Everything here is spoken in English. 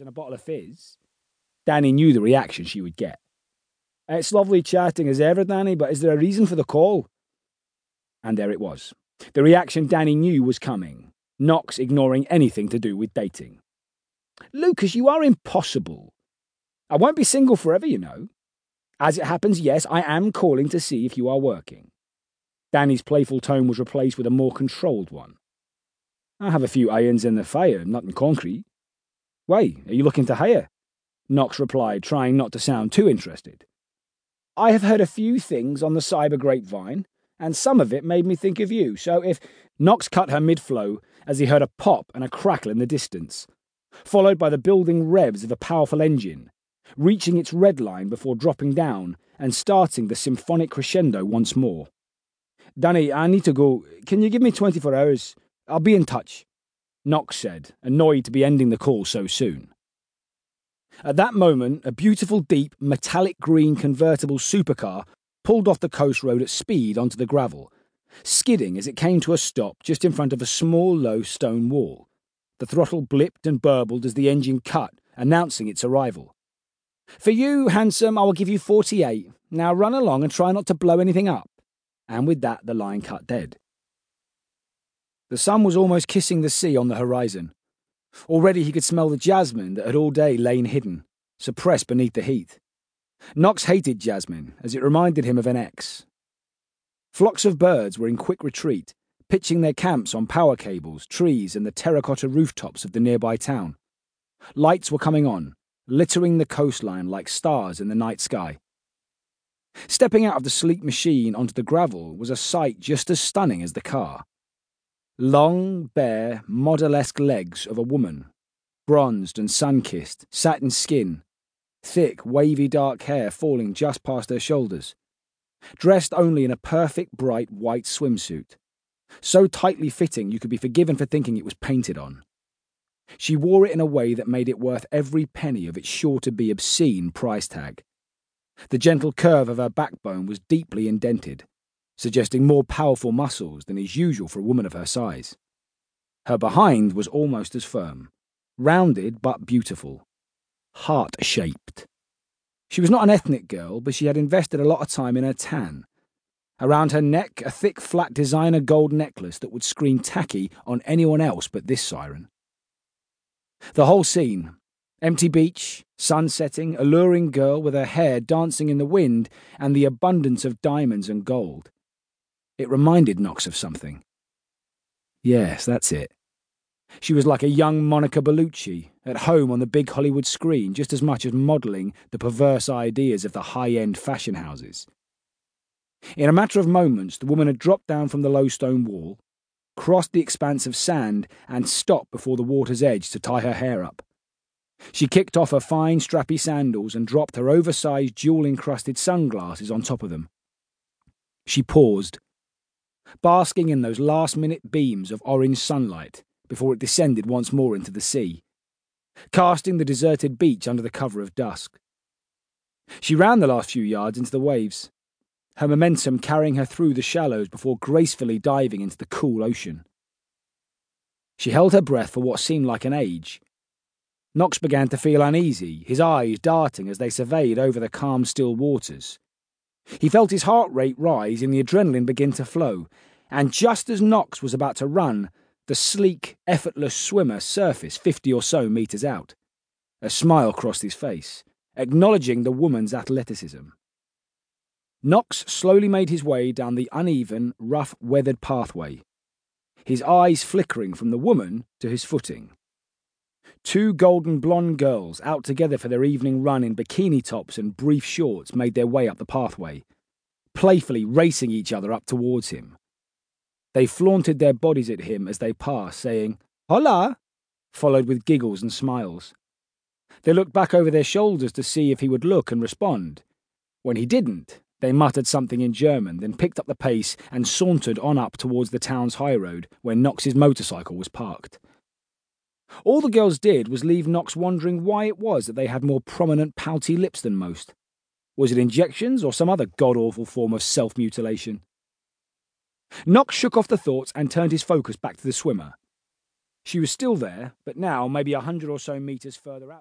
and a bottle of fizz, Danny knew the reaction she would get. It's lovely chatting as ever, Danny, but is there a reason for the call? And there it was. The reaction Danny knew was coming. Knox ignoring anything to do with dating. Lucas, you are impossible. I won't be single forever, you know. As it happens, yes, I am calling to see if you are working. Danny's playful tone was replaced with a more controlled one. I have a few irons in the fire, nothing concrete. Why, are you looking to hire? Knox replied, trying not to sound too interested. I have heard a few things on the cyber grapevine, and some of it made me think of you, so if. Knox cut her mid flow as he heard a pop and a crackle in the distance, followed by the building revs of a powerful engine, reaching its red line before dropping down and starting the symphonic crescendo once more. Danny, I need to go. Can you give me 24 hours? I'll be in touch, Knox said, annoyed to be ending the call so soon. At that moment, a beautiful, deep, metallic green convertible supercar pulled off the coast road at speed onto the gravel, skidding as it came to a stop just in front of a small, low stone wall. The throttle blipped and burbled as the engine cut, announcing its arrival. For you, handsome, I will give you 48. Now run along and try not to blow anything up. And with that, the line cut dead. The sun was almost kissing the sea on the horizon. Already he could smell the jasmine that had all day lain hidden, suppressed beneath the heat. Knox hated jasmine, as it reminded him of an ex. Flocks of birds were in quick retreat, pitching their camps on power cables, trees, and the terracotta rooftops of the nearby town. Lights were coming on, littering the coastline like stars in the night sky. Stepping out of the sleek machine onto the gravel was a sight just as stunning as the car. Long, bare, model-esque legs of a woman, bronzed and sun-kissed, satin skin, thick, wavy dark hair falling just past her shoulders, dressed only in a perfect bright white swimsuit, so tightly fitting you could be forgiven for thinking it was painted on. She wore it in a way that made it worth every penny of its sure to be obscene price tag. The gentle curve of her backbone was deeply indented, suggesting more powerful muscles than is usual for a woman of her size. Her behind was almost as firm, rounded but beautiful, heart shaped. She was not an ethnic girl, but she had invested a lot of time in her tan. Around her neck, a thick, flat designer gold necklace that would scream tacky on anyone else but this siren. The whole scene empty beach, sun setting, alluring girl with her hair dancing in the wind, and the abundance of diamonds and gold it reminded Knox of something. Yes, that's it. She was like a young Monica Bellucci, at home on the big Hollywood screen, just as much as modelling the perverse ideas of the high end fashion houses. In a matter of moments, the woman had dropped down from the low stone wall, crossed the expanse of sand, and stopped before the water's edge to tie her hair up. She kicked off her fine, strappy sandals and dropped her oversized, jewel encrusted sunglasses on top of them. She paused basking in those last minute beams of orange sunlight before it descended once more into the sea, casting the deserted beach under the cover of dusk. She ran the last few yards into the waves, her momentum carrying her through the shallows before gracefully diving into the cool ocean. She held her breath for what seemed like an age. Knox began to feel uneasy, his eyes darting as they surveyed over the calm, still waters. He felt his heart rate rise and the adrenaline begin to flow, and just as Knox was about to run, the sleek, effortless swimmer surfaced fifty or so metres out. A smile crossed his face, acknowledging the woman's athleticism. Knox slowly made his way down the uneven, rough, weathered pathway, his eyes flickering from the woman to his footing. Two golden blonde girls, out together for their evening run in bikini tops and brief shorts, made their way up the pathway, playfully racing each other up towards him. They flaunted their bodies at him as they passed, saying, Hola! followed with giggles and smiles. They looked back over their shoulders to see if he would look and respond. When he didn't, they muttered something in German, then picked up the pace and sauntered on up towards the town's high road where Knox's motorcycle was parked. All the girls did was leave Knox wondering why it was that they had more prominent pouty lips than most. Was it injections or some other god awful form of self mutilation? Knox shook off the thoughts and turned his focus back to the swimmer. She was still there, but now maybe a hundred or so metres further out.